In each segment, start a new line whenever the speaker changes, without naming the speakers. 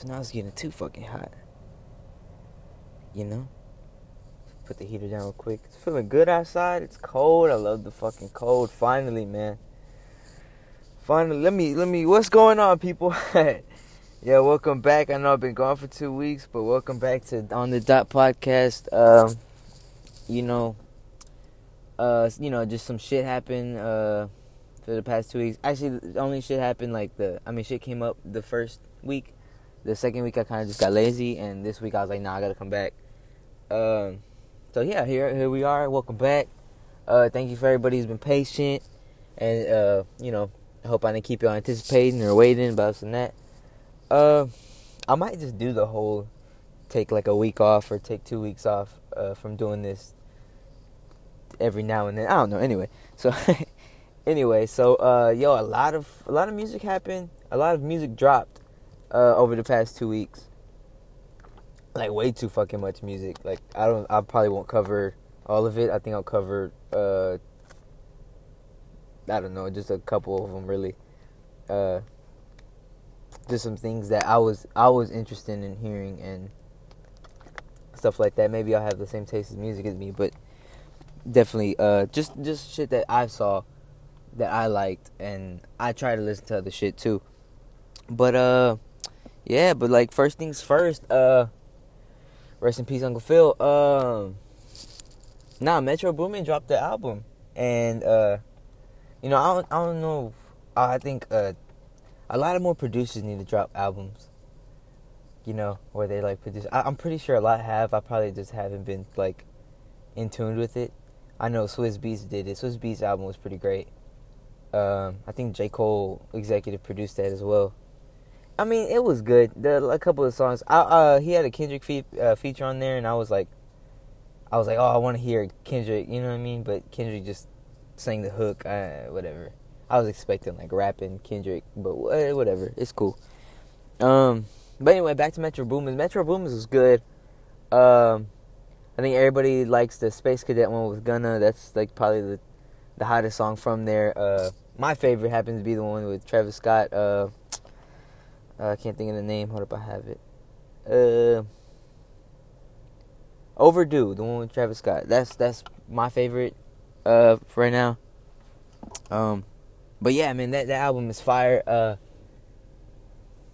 So now it's getting too fucking hot. You know? Put the heater down real quick. It's feeling good outside. It's cold. I love the fucking cold. Finally, man. Finally, let me let me. What's going on, people? yeah, welcome back. I know I've been gone for two weeks, but welcome back to on the dot podcast. Um, you know, uh, you know, just some shit happened uh for the past two weeks. Actually, only shit happened like the. I mean, shit came up the first week. The second week, I kind of just got lazy, and this week I was like, nah, I gotta come back. Um, so yeah, here here we are. Welcome back. Uh, thank you for everybody who's been patient, and uh, you know I hope I didn't keep y'all anticipating or waiting about some that. Uh, I might just do the whole take like a week off or take two weeks off uh, from doing this every now and then. I don't know. Anyway, so anyway, so uh, yo, a lot of a lot of music happened. A lot of music dropped uh, over the past two weeks. Like way too fucking much music. Like I don't. I probably won't cover all of it. I think I'll cover uh, I don't know, just a couple of them really. Uh, just some things that I was I was interested in hearing and stuff like that. Maybe I'll have the same taste as music as me, but definitely uh, just just shit that I saw that I liked, and I try to listen to other shit too. But uh, yeah, but like first things first. Uh, rest in peace, Uncle Phil. Um, nah, Metro Boomin dropped the album, and uh you know, I don't, I don't know. I think uh, a lot of more producers need to drop albums. You know, where they like produce. I, am pretty sure a lot have. I probably just haven't been like in tune with it. I know Swizz Beatz did it. Swizz Beatz album was pretty great. Um, I think J Cole executive produced that as well. I mean, it was good. The, a couple of songs. I, uh, he had a Kendrick fe- uh, feature on there, and I was like, I was like, oh, I want to hear Kendrick. You know what I mean? But Kendrick just sang the hook, uh, whatever. I was expecting like rapping Kendrick, but whatever, it's cool. Um, but anyway, back to Metro Boomin. Metro Boomin was good. Um, I think everybody likes the Space Cadet one with Gunna. That's like probably the the hottest song from there. Uh, my favorite happens to be the one with Travis Scott. Uh, I can't think of the name. Hold up, I have it. Uh, Overdue, the one with Travis Scott. That's that's my favorite uh, for right now. Um, but yeah, man, that, that album is fire. Uh,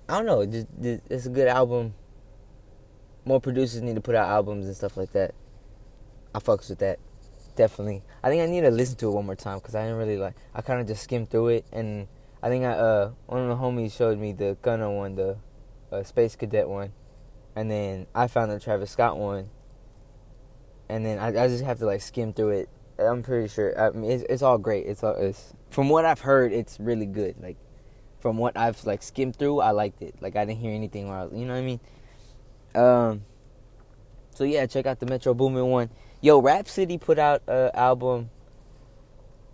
I don't know, it's a good album. More producers need to put out albums and stuff like that. I fucks with that, definitely. I think I need to listen to it one more time because I didn't really like. I kind of just skimmed through it, and I think I uh one of the homies showed me the Gunna one, the uh, Space Cadet one, and then I found the Travis Scott one, and then I, I just have to like skim through it I'm pretty sure. I mean, it's, it's all great. It's all it's from what I've heard, it's really good. Like from what I've like skimmed through, I liked it. Like I didn't hear anything where I, you know what I mean. Um. So yeah, check out the Metro Boomin one. Yo, Rapsody put out an album.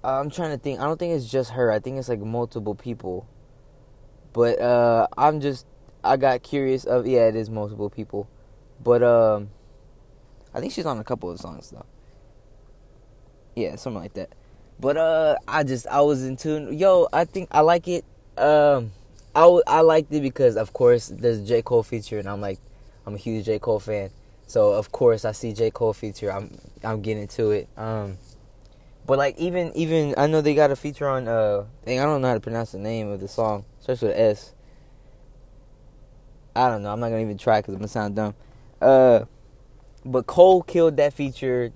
I'm trying to think. I don't think it's just her. I think it's like multiple people. But uh, I'm just I got curious of yeah, it is multiple people. But um, I think she's on a couple of songs though. Yeah, something like that. But uh, I just I was in tune. Yo, I think I like it. Um, I, w- I liked it because of course there's a J Cole feature, and I'm like, I'm a huge J Cole fan. So of course I see J Cole feature, I'm I'm getting to it. Um, but like even even I know they got a feature on uh, dang, I don't know how to pronounce the name of the song. Starts with S. I don't know. I'm not gonna even try because I'm gonna sound dumb. Uh, but Cole killed that feature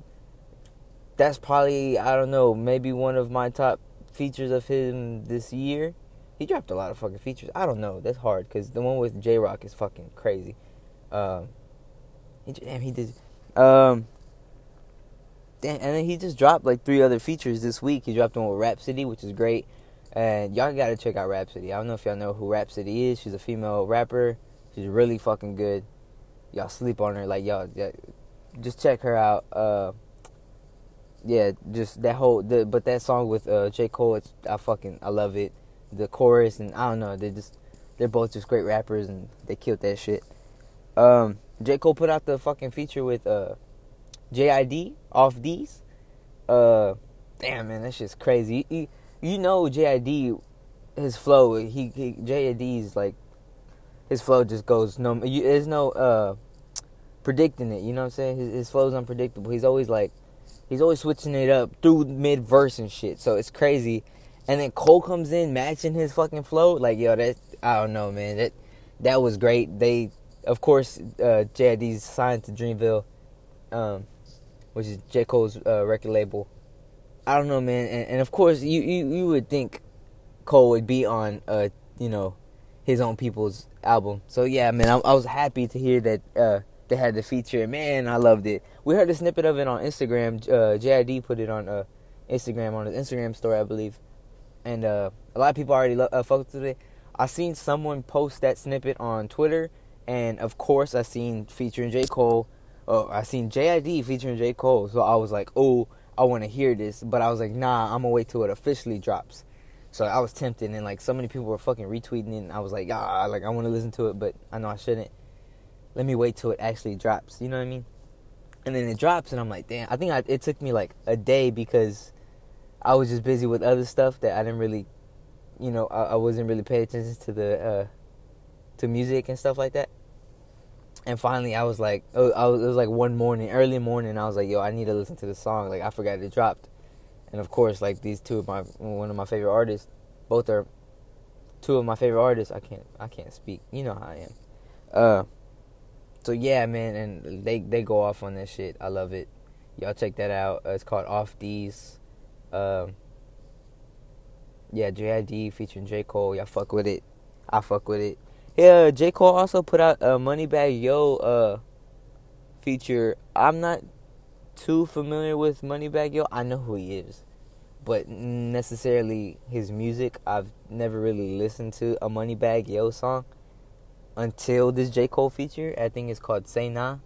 that's probably I don't know maybe one of my top features of him this year. He dropped a lot of fucking features. I don't know. That's hard because the one with Jay Rock is fucking crazy. Um, he, damn, he did. Um, and then he just dropped like three other features this week. He dropped one with Rapsody, which is great. And y'all gotta check out Rapsody. I don't know if y'all know who Rapsody is. She's a female rapper. She's really fucking good. Y'all sleep on her. Like y'all, just check her out. Uh, yeah, just that whole the but that song with uh, J Cole, I fucking I love it. The chorus and I don't know, they just they're both just great rappers and they killed that shit. Um, J Cole put out the fucking feature with uh, JID off these. Uh, damn man, that's just crazy. You, you know JID, his flow. He, he JID's like his flow just goes no. You, there's no uh, predicting it. You know what I'm saying? His, his flow's unpredictable. He's always like, he's always switching it up through mid verse and shit. So it's crazy. And then Cole comes in matching his fucking flow. Like yo, that I don't know, man. That that was great. They, of course, uh, JID's signed to Dreamville, um, which is J Cole's uh, record label. I don't know, man. And, and of course, you, you you would think Cole would be on, uh, you know, his own people's album. So yeah, man, I, I was happy to hear that uh, they had the feature. Man, I loved it. We heard a snippet of it on Instagram. Uh, JID put it on uh, Instagram on his Instagram story, I believe, and uh, a lot of people already lo- uh, focused with it. I seen someone post that snippet on Twitter, and of course, I seen featuring J Cole. Oh, I seen JID featuring J Cole. So I was like, oh, I want to hear this, but I was like, nah, I'm gonna wait till it officially drops. So I was tempted, and like so many people were fucking retweeting it, and I was like, ah, like I want to listen to it, but I know I shouldn't. Let me wait till it actually drops. You know what I mean? And then it drops, and I'm like, damn. I think I, it took me like a day because I was just busy with other stuff that I didn't really, you know, I, I wasn't really paying attention to the uh, to music and stuff like that. And finally, I was like, oh, I was, it was like one morning, early morning. I was like, yo, I need to listen to the song. Like I forgot it dropped and of course, like these two of my one of my favorite artists, both are two of my favorite artists. I can't I can't speak. You know how I am. Uh, so yeah, man, and they they go off on that shit. I love it. Y'all check that out. Uh, it's called Off Deez. Um, yeah, JID featuring J Cole. Y'all fuck with it. I fuck with it. Yeah, J Cole also put out a Moneybagg Yo uh feature. I'm not too familiar with Moneybagg Yo. I know who he is, but necessarily his music, I've never really listened to a Moneybagg Yo song until this J Cole feature. I think it's called Say Nah,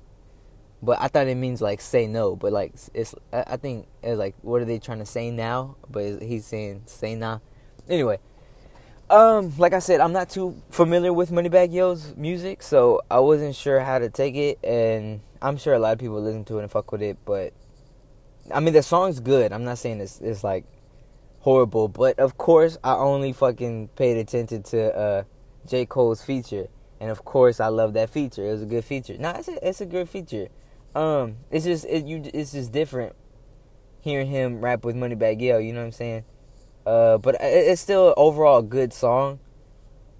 but I thought it means like say no, but like it's I think it's like what are they trying to say now? But he's saying say nah. Anyway, um, like I said, I'm not too familiar with Moneybagg Yo's music, so I wasn't sure how to take it, and I'm sure a lot of people listen to it and fuck with it. But I mean, the song's good. I'm not saying it's it's like horrible, but of course, I only fucking paid attention to uh, J Cole's feature, and of course, I love that feature. It was a good feature. Nah, it's a, it's a good feature. Um, it's just it, you it's just different hearing him rap with Moneybag Yo. You know what I'm saying? Uh, but it's still overall a good song.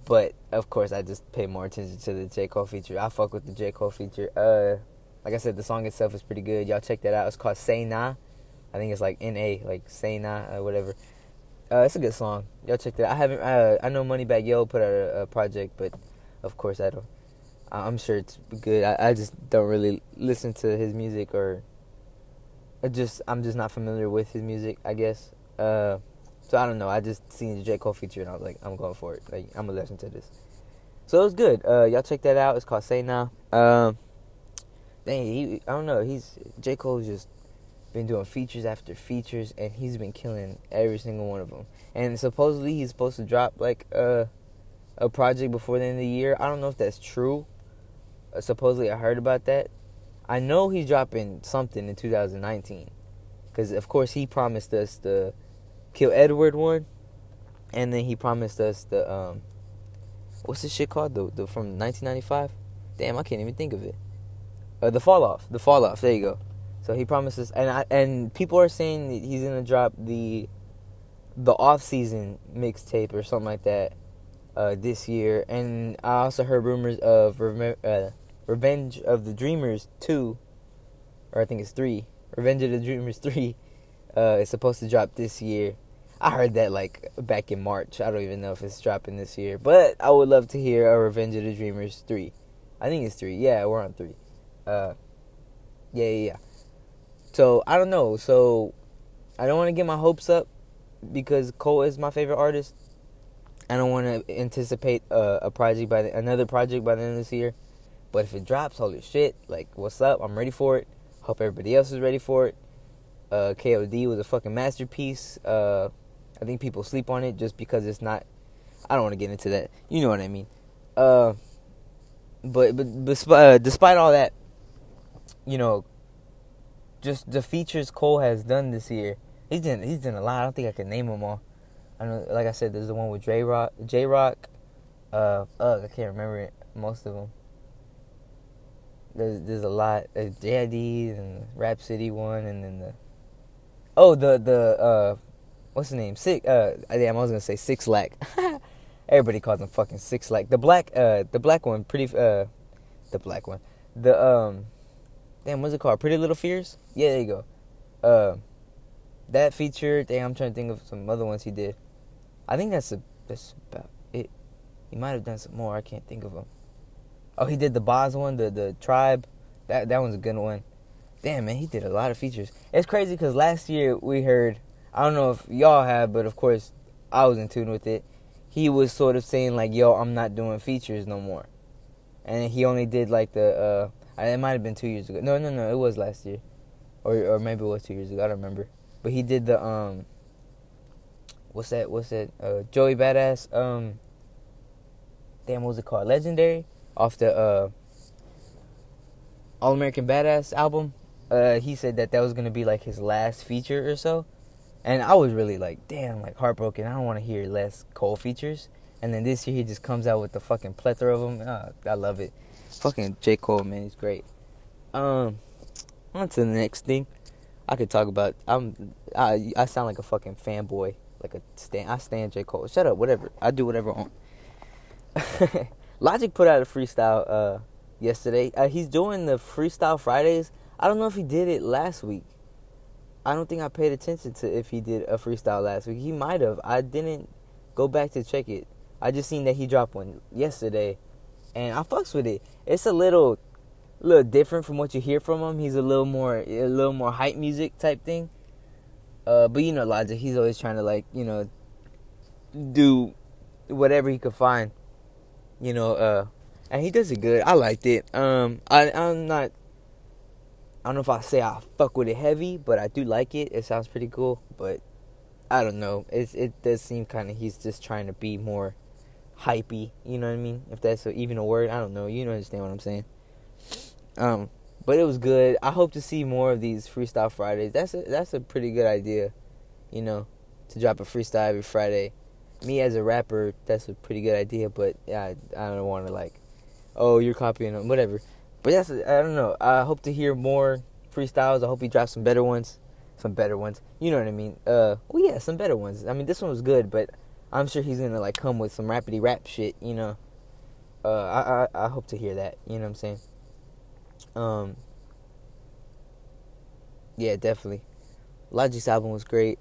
But of course, I just pay more attention to the J Cole feature. I fuck with the J Cole feature. Uh, like I said, the song itself is pretty good. Y'all check that out. It's called Say Nah. I think it's like N A, like Say Nah, uh, whatever. Uh, it's a good song. Y'all check that. Out. I haven't. Uh, I know Moneybagg Yo put out a, a, project, but of course I don't. I'm sure it's good. I, I just don't really listen to his music, or I just I'm just not familiar with his music. I guess. Uh, so I don't know. I just seen the J Cole feature and I was like, I'm going for it. Like I'm gonna listen to this. So it was good. Uh, y'all check that out. It's called Say Now. Um, dang, he, I don't know. He's J Cole's just been doing features after features, and he's been killing every single one of them. And supposedly he's supposed to drop like a a project before the end of the year. I don't know if that's true. Uh, supposedly I heard about that. I know he's dropping something in 2019 because of course he promised us the Kill Edward one, and then he promised us the um, what's this shit called? The the from 1995. Damn, I can't even think of it. Uh, the fall off. The fall off. There you go. So he promises, and I, and people are saying he's gonna drop the the off season mixtape or something like that uh, this year. And I also heard rumors of uh, Revenge of the Dreamers two, or I think it's three. Revenge of the Dreamers three uh, is supposed to drop this year. I heard that like back in March. I don't even know if it's dropping this year, but I would love to hear a Revenge of the Dreamers three. I think it's three. Yeah, we're on three. Uh, yeah, yeah, yeah. So I don't know. So I don't want to get my hopes up because Cole is my favorite artist. I don't want to anticipate a, a project by the, another project by the end of this year. But if it drops, holy shit! Like, what's up? I'm ready for it. Hope everybody else is ready for it. Uh, KOD was a fucking masterpiece. Uh, I think people sleep on it just because it's not. I don't want to get into that. You know what I mean. Uh, but but despite, uh, despite all that, you know, just the features Cole has done this year, he's done he's done a lot. I don't think I can name them all. I know, like I said, there's the one with Jay Rock, Jay Rock. Uh, ugh, I can't remember it. most of them. There's there's a lot. There's JID and Rapsody one, and then the oh the the uh what's his name? Six. Uh, damn, I was gonna say Six Lack. Everybody calls him fucking Six Lack. The black uh the black one, pretty uh the black one. The um damn what's it called? Pretty Little Fears. Yeah, there you go. Uh, that feature. Damn, I'm trying to think of some other ones he did. I think that's a that's about it. He might have done some more. I can't think of them. Oh, he did the Bas one, the the tribe. That that one's a good one. Damn man, he did a lot of features. It's crazy because last year we heard. I don't know if y'all have, but of course I was in tune with it. He was sort of saying like, "Yo, I'm not doing features no more," and he only did like the. uh It might have been two years ago. No, no, no. It was last year, or or maybe it was two years ago. I don't remember. But he did the um. What's that? What's that? Uh, Joey Badass. Um. Damn, what was it called? Legendary off the uh, All American Badass album. Uh, he said that that was gonna be like his last feature or so, and I was really like, damn, like heartbroken. I don't want to hear less Cole features. And then this year he just comes out with the fucking plethora of them. Uh, I love it. Fucking J Cole, man, he's great. Um, on to the next thing. I could talk about. I'm. I I sound like a fucking fanboy, like a stand. I stand J Cole. Shut up. Whatever. I do whatever I want. Logic put out a freestyle uh, yesterday. Uh, he's doing the freestyle Fridays. I don't know if he did it last week. I don't think I paid attention to if he did a freestyle last week. He might have. I didn't go back to check it. I just seen that he dropped one yesterday, and I fucks with it. It's a little, little different from what you hear from him. He's a little more, a little more hype music type thing. Uh, but you know, Logic, he's always trying to like, you know, do whatever he could find you know, uh, and he does it good. I liked it. Um, I I'm not. I don't know if I say I fuck with it heavy, but I do like it. It sounds pretty cool, but I don't know. It it does seem kind of he's just trying to be more hypey. You know what I mean? If that's a, even a word, I don't know. You understand what I'm saying. Um, but it was good. I hope to see more of these freestyle Fridays. That's a that's a pretty good idea. You know, to drop a freestyle every Friday me as a rapper, that's a pretty good idea. But I, I don't want to like, oh, you're copying them, whatever. But that's I don't know. I hope to hear more freestyles. I hope he drops some better ones, some better ones. You know what I mean? Uh, well, yeah, some better ones. I mean, this one was good, but I'm sure he's gonna like come with some rapidy rap shit. You know. Uh, I, I I hope to hear that. You know what I'm saying? Um. Yeah, definitely. Logic's album was great.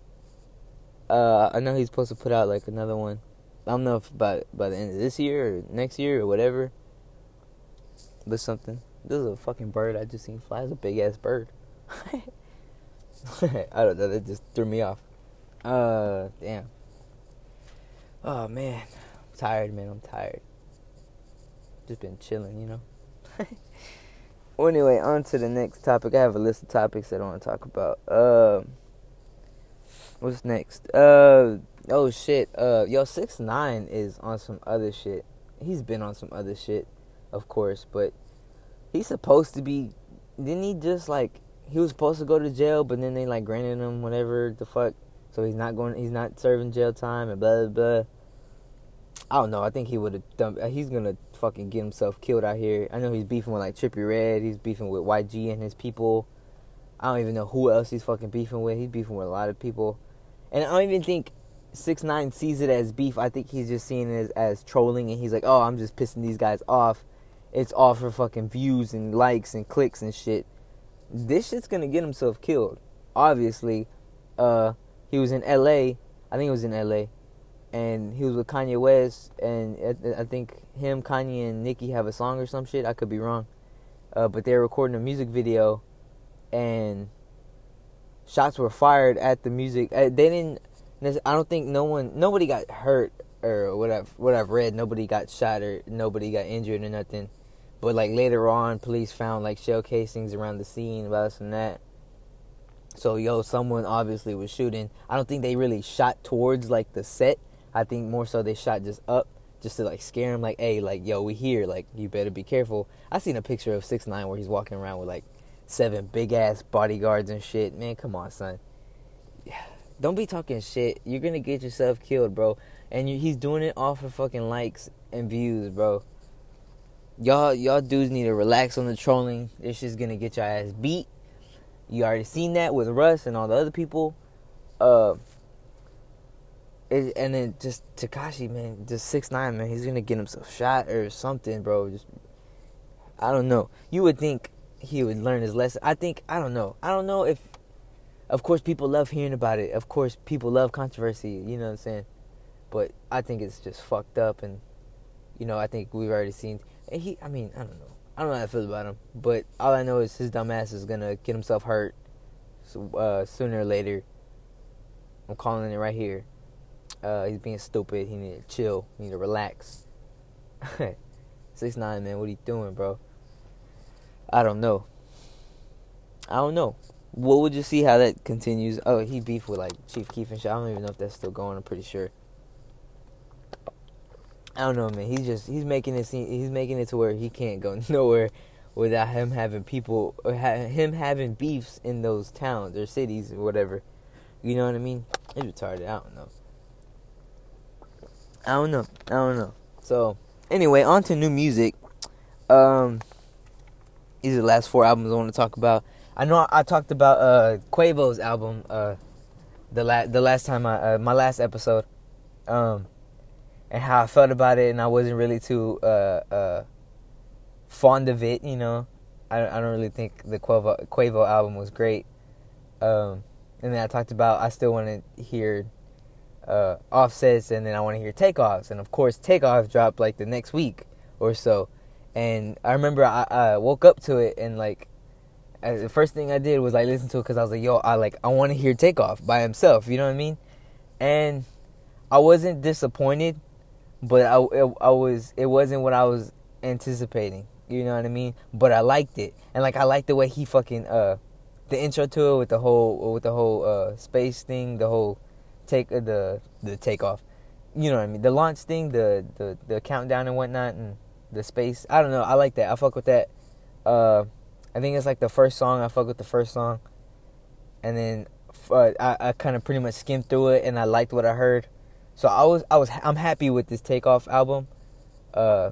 Uh, I know he's supposed to put out like another one. I don't know if by by the end of this year or next year or whatever. But something. This is a fucking bird I just seen fly. It's a big ass bird. I don't know. That just threw me off. Uh, damn. Oh man, I'm tired, man. I'm tired. Just been chilling, you know. well, anyway, on to the next topic. I have a list of topics that I want to talk about. Um. Uh, What's next? Uh oh shit. Uh yo six nine is on some other shit. He's been on some other shit, of course, but he's supposed to be didn't he just like he was supposed to go to jail but then they like granted him whatever the fuck so he's not going he's not serving jail time and blah blah blah. I don't know. I think he would have done. Uh, he's gonna fucking get himself killed out here. I know he's beefing with like Trippie Redd. He's beefing with YG and his people. I don't even know who else he's fucking beefing with. He's beefing with a lot of people. And I don't even think six nine sees it as beef. I think he's just seeing it as, as trolling, and he's like, "Oh, I'm just pissing these guys off. It's all for fucking views and likes and clicks and shit." This shit's gonna get himself killed. Obviously, uh, he was in L.A. I think it was in L.A. And he was with Kanye West, and I think him, Kanye, and Nicki have a song or some shit. I could be wrong, uh, but they're recording a music video, and shots were fired at the music. Uh, they didn't. I don't think no one, nobody got hurt or what I've what I've read. Nobody got shot or nobody got injured or nothing. But like later on, police found like shell casings around the scene, about this and that. So yo, someone obviously was shooting. I don't think they really shot towards like the set. I think more so they shot just up, just to like scare him. Like, hey, like yo, we here. Like you better be careful. I seen a picture of six nine where he's walking around with like seven big ass bodyguards and shit. Man, come on, son. Don't be talking shit. You're gonna get yourself killed, bro. And you, he's doing it all for fucking likes and views, bro. Y'all y'all dudes need to relax on the trolling. This is gonna get your ass beat. You already seen that with Russ and all the other people. Uh, it, and then just Tekashi, man, just six nine, man. He's gonna get himself shot or something, bro. Just I don't know. You would think he would learn his lesson. I think I don't know. I don't know if. Of course, people love hearing about it. Of course, people love controversy. You know what I'm saying? But I think it's just fucked up, and you know, I think we've already seen. He, I mean, I don't know. I don't know how I feel about him, but all I know is his dumb ass is gonna get himself hurt uh, sooner or later. I'm calling it right here. Uh, he's being stupid. He need to chill. He need to relax. Six nine man, what are you doing, bro? I don't know. I don't know. What would you see how that continues? Oh, he beef with like Chief Keef and shit. I don't even know if that's still going. I'm pretty sure. I don't know, man. He's just he's making it seem he's making it to where he can't go nowhere without him having people or ha- him having beefs in those towns or cities or whatever. You know what I mean? It's retarded. I don't know. I don't know. I don't know. So anyway, on to new music. Um, these are the last four albums I want to talk about. I know I talked about uh Quavo's album uh the la- the last time I uh, my last episode. Um and how I felt about it, and I wasn't really too uh, uh, fond of it. You know, I, I don't really think the Quavo, Quavo album was great. Um, and then I talked about I still want to hear uh, offsets, and then I want to hear takeoffs, and of course takeoff dropped like the next week or so. And I remember I, I woke up to it, and like the first thing I did was like listen to it because I was like, yo, I like I want to hear takeoff by himself. You know what I mean? And I wasn't disappointed but I, it, I was it wasn't what I was anticipating. You know what I mean? But I liked it, and like I liked the way he fucking uh, the intro to it with the whole with the whole uh space thing, the whole take uh, the the takeoff. You know what I mean? The launch thing, the the the countdown and whatnot, and the space. I don't know. I like that. I fuck with that. Uh, I think it's like the first song. I fuck with the first song, and then uh, I I kind of pretty much skimmed through it, and I liked what I heard. So I was I was I'm happy with this Takeoff album. Uh,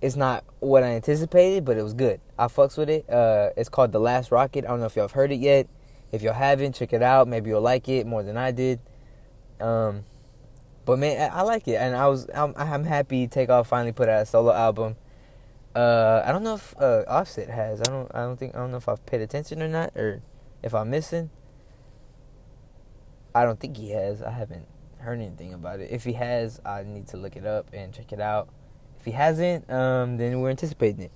it's not what I anticipated, but it was good. I fucks with it. Uh, it's called The Last Rocket. I don't know if y'all have heard it yet. If y'all haven't, check it out. Maybe you'll like it more than I did. Um, but man, I, I like it, and I was I'm, I'm happy Takeoff finally put out a solo album. Uh, I don't know if uh, Offset has. I don't. I don't think. I don't know if I've paid attention or not, or if I'm missing. I don't think he has. I haven't heard anything about it. If he has, I need to look it up and check it out. If he hasn't, um, then we're anticipating it.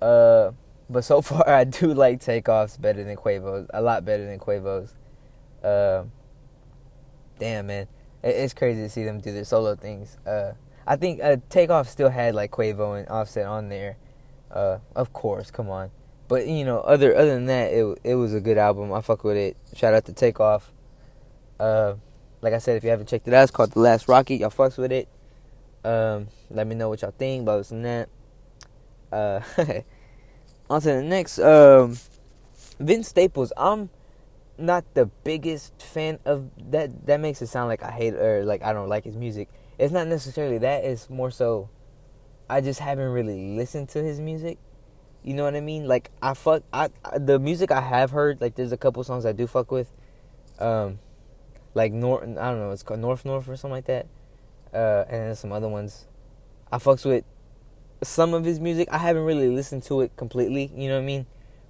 Uh, but so far, I do like Takeoff's better than Quavo's. A lot better than Quavo's. Uh, damn, man. it's crazy to see them do their solo things. Uh, I think uh, Takeoff still had like Quavo and Offset on there. Uh, of course, come on. But you know, other other than that, it it was a good album. I fuck with it. Shout out to Takeoff. Uh, like I said, if you haven't checked it out, it's called The Last Rocket. Y'all fucks with it. Um, let me know what y'all think about this and that. Uh, on to the next. Um, Vince Staples. I'm not the biggest fan of that. That makes it sound like I hate or like I don't like his music. It's not necessarily that. It's more so. I just haven't really listened to his music. You know what I mean? Like I fuck. I, I the music I have heard. Like there's a couple songs I do fuck with. Um, like North. I don't know. It's called North North or something like that. Uh, and then some other ones. I fucks with some of his music. I haven't really listened to it completely. You know what I mean?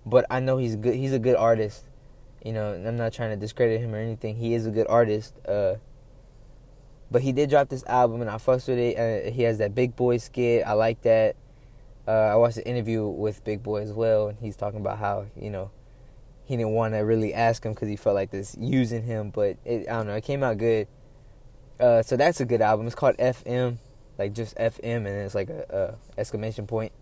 But I know he's good. He's a good artist. You know, I'm not trying to discredit him or anything. He is a good artist. Uh, but he did drop this album, and I fucks with it. Uh, he has that Big Boy skit. I like that. Uh, I watched an interview with Big Boy as well, and he's talking about how you know he didn't want to really ask him because he felt like this using him. But it, I don't know, it came out good. Uh, so that's a good album. It's called FM, like just FM, and it's like a, a exclamation point.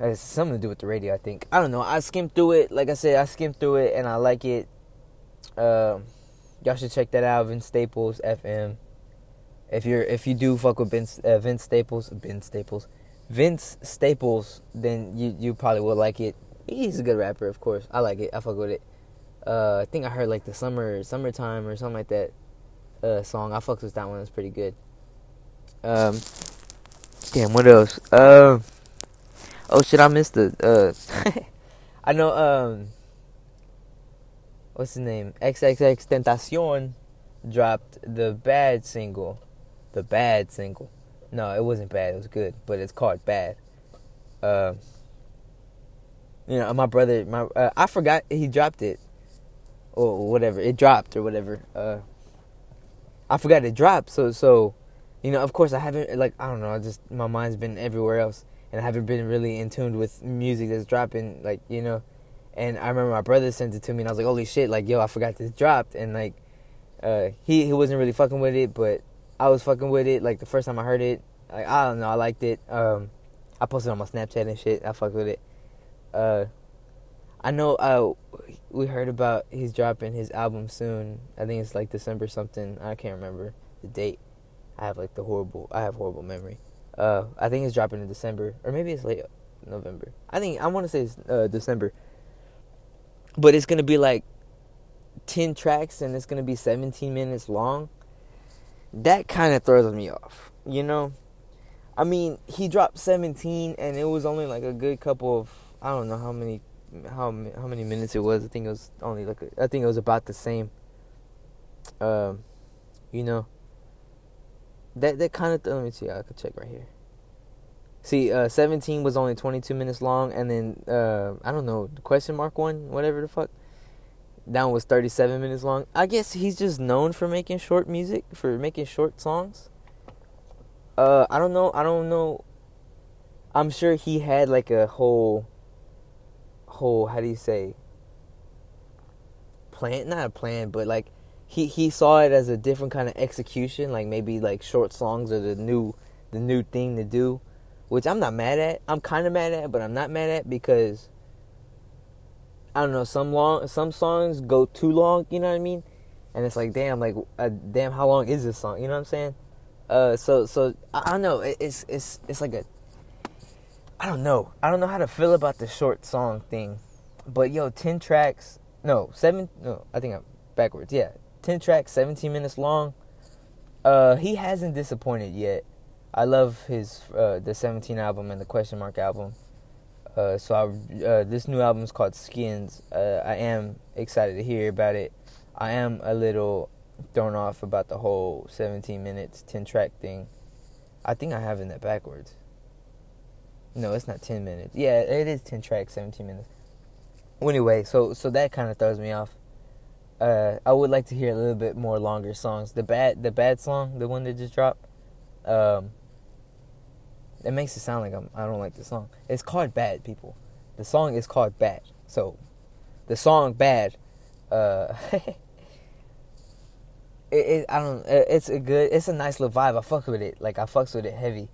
It has something to do with the radio, I think. I don't know. I skimmed through it. Like I said, I skimmed through it, and I like it. Um, y'all should check that out. Vince Staples FM. If you're if you do fuck with Vince, uh, Vince Staples, Vince Staples, Vince Staples, then you you probably will like it he's a good rapper, of course. I like it. I fuck with it. Uh, I think I heard like the summer summertime or something like that uh, song. I fucked with that one. It's pretty good. Um, Damn, what else? Um. oh shit, I missed the. Uh, I know. Um. What's his name? XXXTentacion dropped the bad single. The bad single. No, it wasn't bad. It was good, but it's called bad. Uh, you know, my brother, my uh, I forgot he dropped it, or whatever. It dropped or whatever. Uh, I forgot it dropped. So so, you know, of course I haven't like I don't know. I just my mind's been everywhere else, and I haven't been really in tune with music that's dropping. Like you know, and I remember my brother sent it to me, and I was like, holy shit! Like yo, I forgot this dropped, and like, uh, he he wasn't really fucking with it, but I was fucking with it. Like the first time I heard it, like I don't know, I liked it. Um, I posted on my Snapchat and shit. I fucked with it. Uh, I know. Uh, we heard about he's dropping his album soon. I think it's like December something. I can't remember the date. I have like the horrible. I have horrible memory. Uh, I think it's dropping in December, or maybe it's late November. I think I want to say it's uh, December. But it's gonna be like ten tracks, and it's gonna be seventeen minutes long. That kind of throws me off, you know. I mean, he dropped seventeen, and it was only like a good couple of I don't know how many how how many minutes it was. I think it was only like I think it was about the same. Um, you know. That that kind of let me see. I could check right here. See, uh, 17 was only 22 minutes long, and then uh, I don't know, question mark one, whatever the fuck. That one was 37 minutes long. I guess he's just known for making short music, for making short songs. Uh, I don't know. I don't know. I'm sure he had like a whole whole how do you say plan not a plan but like he he saw it as a different kind of execution like maybe like short songs are the new the new thing to do which I'm not mad at. I'm kind of mad at but I'm not mad at because I don't know some long some songs go too long you know what I mean? And it's like damn like uh, damn how long is this song? You know what I'm saying? Uh so so I, I don't know it, it's it's it's like a I don't know. I don't know how to feel about the short song thing. But yo, 10 tracks, no, 7 no, I think I'm backwards. Yeah. 10 tracks, 17 minutes long. Uh he hasn't disappointed yet. I love his uh the 17 album and the question mark album. Uh so I uh this new album is called Skins. Uh I am excited to hear about it. I am a little thrown off about the whole 17 minutes 10 track thing. I think I have it backwards. No, it's not 10 minutes. Yeah, it is 10 tracks, 17 minutes. Well, anyway, so so that kind of throws me off. Uh, I would like to hear a little bit more longer songs. The bad the bad song, the one that just dropped, um, it makes it sound like I'm I don't like the song. It's called Bad People. The song is called Bad. So, the song Bad, uh, it, it I don't it's a good it's a nice little vibe. I fuck with it. Like I fucks with it heavy.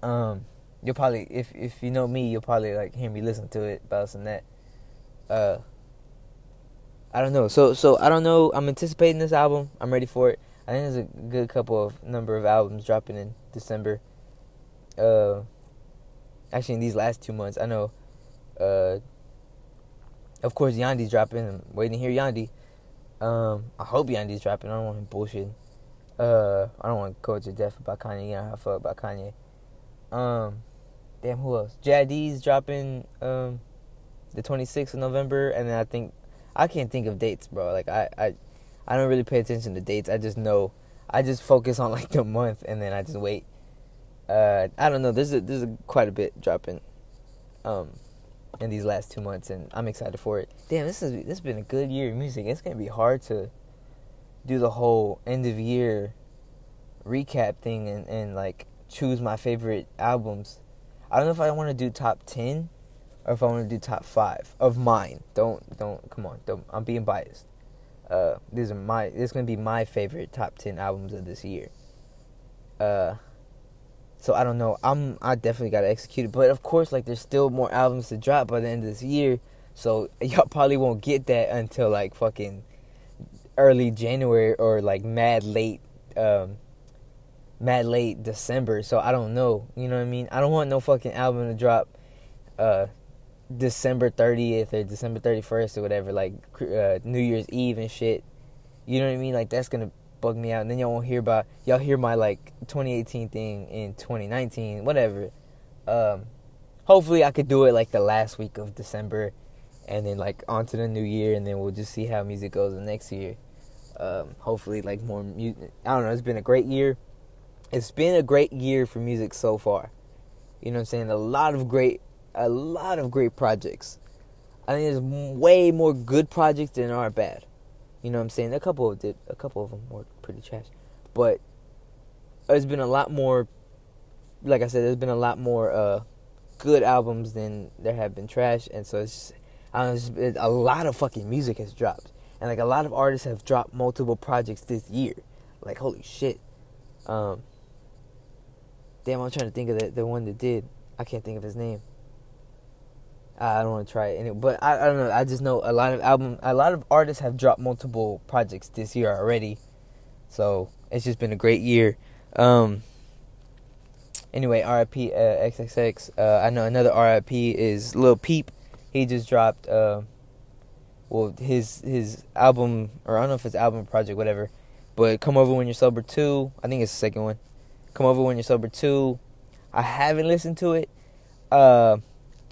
Um, you'll probably if if you know me, you'll probably like hear me listen to it, bounce and that. Uh, I don't know. So so I don't know. I'm anticipating this album. I'm ready for it. I think there's a good couple of number of albums dropping in December. Uh, actually, in these last two months, I know. Uh, of course, Yandhi's dropping. I'm waiting to hear Yandhi. Um, I hope Yandhi's dropping. I don't want him bullshit. Uh, I don't want to coach to death about Kanye. You know how I feel about Kanye. Um, damn, who else? JID's dropping um, the 26th of November, and then I think I can't think of dates, bro. Like I, I, I don't really pay attention to dates. I just know. I just focus on like the month, and then I just wait. Uh, I don't know. There's a, there's a, quite a bit dropping, um, in these last two months, and I'm excited for it. Damn, this is this has been a good year of music. It's gonna be hard to do the whole end of year recap thing and, and like choose my favorite albums. I don't know if I want to do top 10 or if I want to do top 5 of mine. Don't don't come on. Don't I'm being biased. Uh these are my this is going to be my favorite top 10 albums of this year. Uh so I don't know. I'm I definitely got to execute it, but of course like there's still more albums to drop by the end of this year. So y'all probably won't get that until like fucking early January or like mad late um mad late December, so I don't know. You know what I mean? I don't want no fucking album to drop uh December 30th or December 31st or whatever, like uh, New Year's Eve and shit. You know what I mean? Like that's gonna bug me out, and then y'all won't hear about y'all hear my like 2018 thing in 2019, whatever. Um, hopefully, I could do it like the last week of December, and then like onto the new year, and then we'll just see how music goes the next year. Um, hopefully, like more music. I don't know. It's been a great year. It's been a great year for music so far. You know what I'm saying? A lot of great, a lot of great projects. I think there's way more good projects than are bad. You know what I'm saying? A couple of did, a couple of them were pretty trash, but there's been a lot more. Like I said, there's been a lot more uh, good albums than there have been trash, and so it's, just, know, it's, a lot of fucking music has dropped, and like a lot of artists have dropped multiple projects this year. Like holy shit. Um, damn, I'm trying to think of the the one that did. I can't think of his name. I don't want to try it, anyway, but I, I don't know. I just know a lot of album, a lot of artists have dropped multiple projects this year already, so it's just been a great year. Um, anyway, RIP uh, XXX. Uh, I know another RIP is Lil Peep. He just dropped, uh, well, his his album, or I don't know if it's album project, whatever. But Come Over When You're Sober too. I think it's the second one. Come Over When You're Sober Two. I haven't listened to it. Uh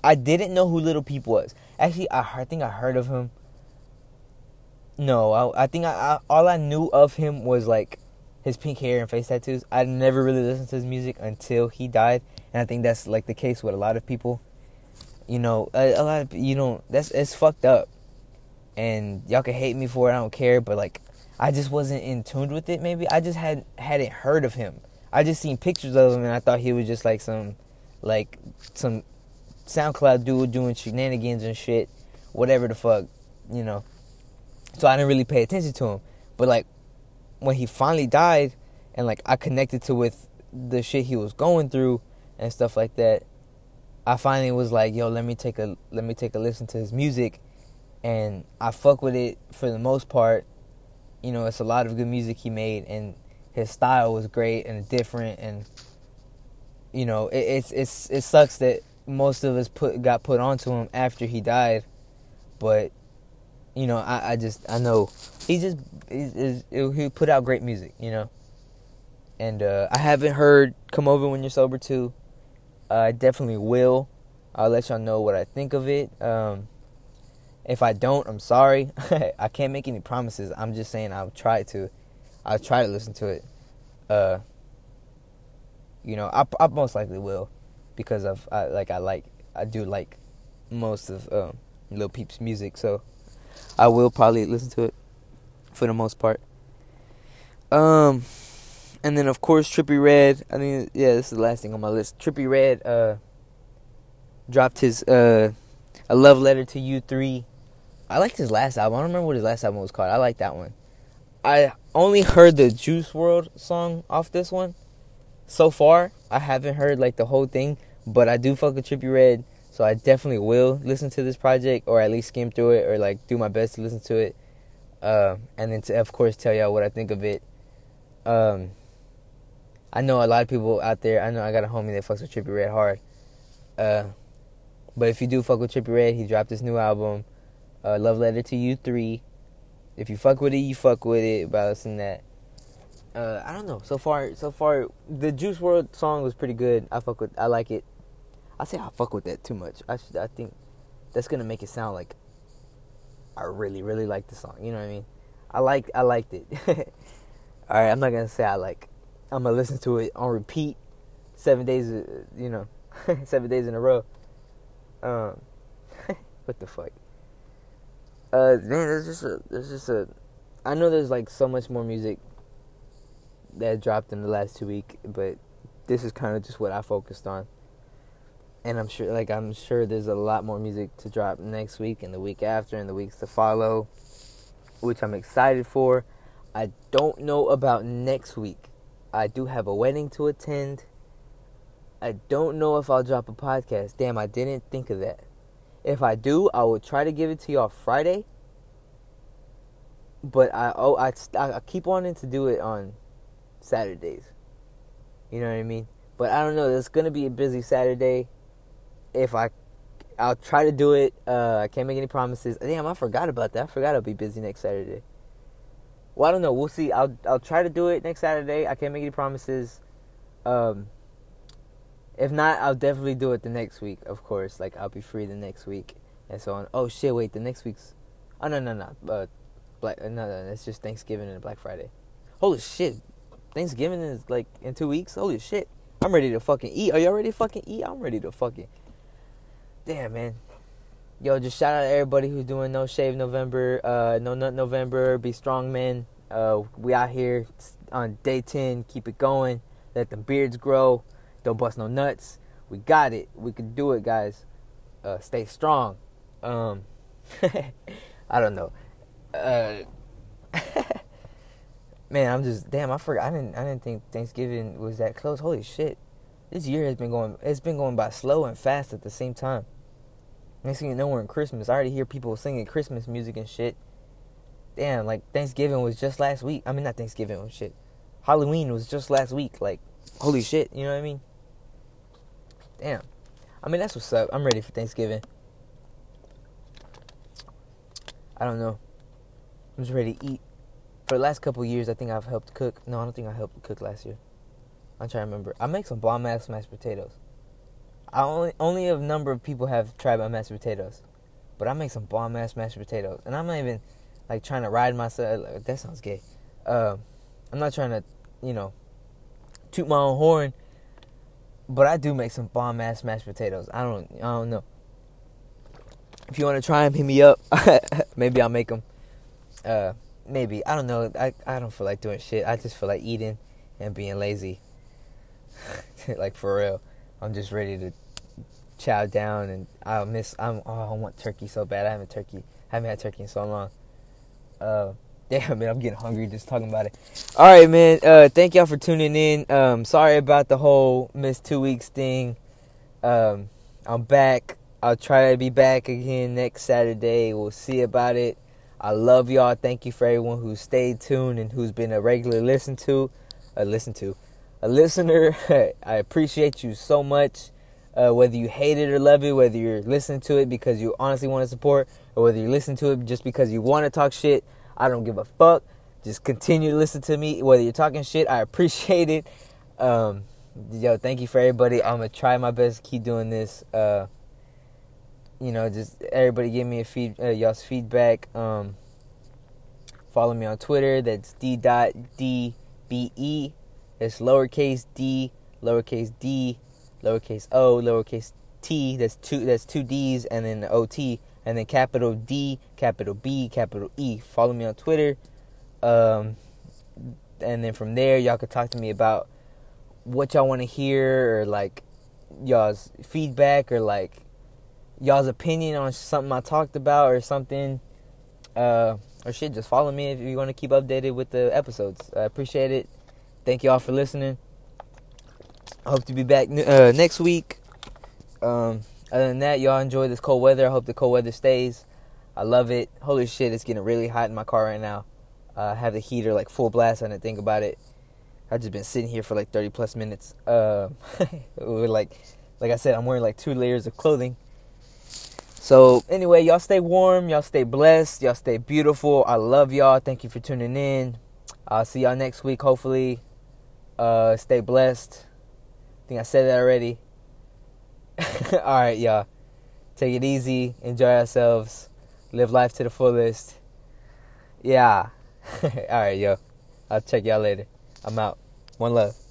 I didn't know who Little Peep was. Actually, I, I think I heard of him. No, I, I think I, I, all I knew of him was like his pink hair and face tattoos. I never really listened to his music until he died, and I think that's like the case with a lot of people. You know, a, a lot of you know that's it's fucked up, and y'all can hate me for it. I don't care, but like I just wasn't in tune with it. Maybe I just had hadn't heard of him. I just seen pictures of him, and I thought he was just like some like some SoundCloud dude doing shenanigans and shit, whatever the fuck, you know. So I didn't really pay attention to him. But like when he finally died and like I connected to with the shit he was going through and stuff like that, I finally was like, yo, let me take a let me take a listen to his music and I fuck with it for the most part. You know, it's a lot of good music he made and his style was great and different and you know, it, it's it's it sucks that most of us put got put onto him after he died, but you know, I, I just I know he just he, he put out great music, you know. And uh, I haven't heard "Come Over When You're Sober" too. Uh, I definitely will. I'll let y'all know what I think of it. Um, if I don't, I'm sorry. I can't make any promises. I'm just saying I'll try to. I'll try to listen to it. Uh, you know, I, I most likely will because of I, like I like I do like most of um, Lil Peep's music, so I will probably listen to it for the most part. Um, and then of course Trippie Redd. I mean, yeah, this is the last thing on my list. Trippie Redd uh dropped his uh a love letter to you three. I liked his last album. I don't remember what his last album was called. I like that one. I only heard the Juice WRLD song off this one so far, I haven't heard like the whole thing, but I do fuck with Trippie Redd, so I definitely will listen to this project or at least skim through it or like do my best to listen to it, uh, and then to of course tell y'all what I think of it. Um, I know a lot of people out there. I know I got a homie that fucks with Trippie Redd hard. Uh, but if you do fuck with Trippie Redd, he dropped this new album, uh, Love Letter to You Three. If you fuck with it, you fuck with it. About listening that uh, I don't know. So far, so far, the Juice WRLD song was pretty good. I fuck with. I like it. I say I fuck with that too much. I should, I think that's gonna make it sound like I really, really like the song. You know what I mean? I like. I liked it. All right, I'm not gonna say I like. I'm gonna listen to it on repeat, seven days. Uh, you know, seven days in a row. Um, what the fuck? Uh, man, there's just a. There's just a. I know there's like so much more music that dropped in the last two week, but this is kind of just what I focused on. And I'm sure, like I'm sure, there's a lot more music to drop next week and the week after and the weeks to follow, which I'm excited for. I don't know about next week. I do have a wedding to attend. I don't know if I'll drop a podcast. Damn, I didn't think of that. If I do, I will try to give it to y'all Friday. But I oh I I keep wanting to do it on Saturdays. You know what I mean? But I don't know. It's gonna be a busy Saturday. If I, I'll try to do it. Uh, I can't make any promises. Damn, I forgot about that. I forgot I'll be busy next Saturday. well, I don't know. We'll see. I'll I'll try to do it next Saturday. I can't make any promises. Um, if not, I'll definitely do it the next week. Of course, like I'll be free the next week and so on. Oh shit! Wait, the next week's. Oh no no no. Uh, Black. No no. It's just Thanksgiving and Black Friday. Holy shit! Thanksgiving is like in two weeks. Holy shit! I'm ready to fucking eat. Are y'all ready to fucking eat? I'm ready to fucking. Damn man. Yo, just shout out to everybody who's doing No Shave November, uh, No Nut November, Be Strong man. Uh, we out here on day 10. Keep it going. Let the beards grow. Don't bust no nuts. We got it. We can do it, guys. Uh, stay strong. Um, I don't know. Uh, man, I'm just damn. I forgot. I didn't. I didn't think Thanksgiving was that close. Holy shit! This year has been going. It's been going by slow and fast at the same time. Next thing you know, we're in Christmas. I already hear people singing Christmas music and shit. Damn, like Thanksgiving was just last week. I mean, not Thanksgiving. Oh shit, Halloween was just last week. Like, holy shit. You know what I mean? Damn. I mean, that's what's up. I'm ready for Thanksgiving. I don't know. I'm just ready to eat. For the last couple years, I think I've helped cook. No, I don't think I helped cook last year. I'm trying to remember. I make some bomb ass mashed potatoes. I only only a number of people have tried my mashed potatoes, but I make some bomb ass mashed potatoes, and I'm not even like trying to ride myself. That sounds gay. Uh, I'm not trying to, you know, toot my own horn, but I do make some bomb ass mashed potatoes. I don't I don't know. If you want to try them, hit me up. Maybe I'll make them. Uh, maybe I don't know. I I don't feel like doing shit. I just feel like eating and being lazy. like for real, I'm just ready to chow down and I miss. I'm oh I want turkey so bad. I haven't turkey. I haven't had turkey in so long. Uh, damn man, I'm getting hungry just talking about it. All right, man. Uh, thank y'all for tuning in. Um, sorry about the whole missed two weeks thing. Um, I'm back. I'll try to be back again next Saturday. We'll see about it. I love y'all. Thank you for everyone who stayed tuned and who's been a regular listen to, a listen to, a listener. I appreciate you so much. Uh, whether you hate it or love it, whether you're listening to it because you honestly want to support, or whether you listen to it just because you want to talk shit, I don't give a fuck. Just continue to listen to me. Whether you're talking shit, I appreciate it. Um, yo, thank you for everybody. I'm gonna try my best to keep doing this. Uh, you know, just everybody give me a feed, uh, y'all's feedback. Um, follow me on Twitter. That's d dot d b e. It's lowercase d, lowercase d, lowercase o, lowercase t. That's two. That's two d's, and then the o t, and then capital D, capital B, capital E. Follow me on Twitter. Um, and then from there, y'all could talk to me about what y'all want to hear, or like y'all's feedback, or like y'all's opinion on something I talked about or something, uh, or shit, just follow me if you want to keep updated with the episodes. I appreciate it. Thank y'all for listening. I hope to be back uh, next week. Um, other than that, y'all enjoy this cold weather. I hope the cold weather stays. I love it. Holy shit, it's getting really hot in my car right now. Uh, I have the heater like full blast. I didn't think about it. I've just been sitting here for like 30 plus minutes. Uh, like, like I said, I'm wearing like two layers of clothing. So anyway, y'all stay warm, y'all stay blessed, y'all stay beautiful. I love y'all. Thank you for tuning in. I'll see y'all next week, hopefully. Uh, stay blessed. I think I said that already. All right, y'all. Take it easy. Enjoy ourselves. Live life to the fullest. Yeah. All right, yo. I'll check y'all later. I'm out. One love.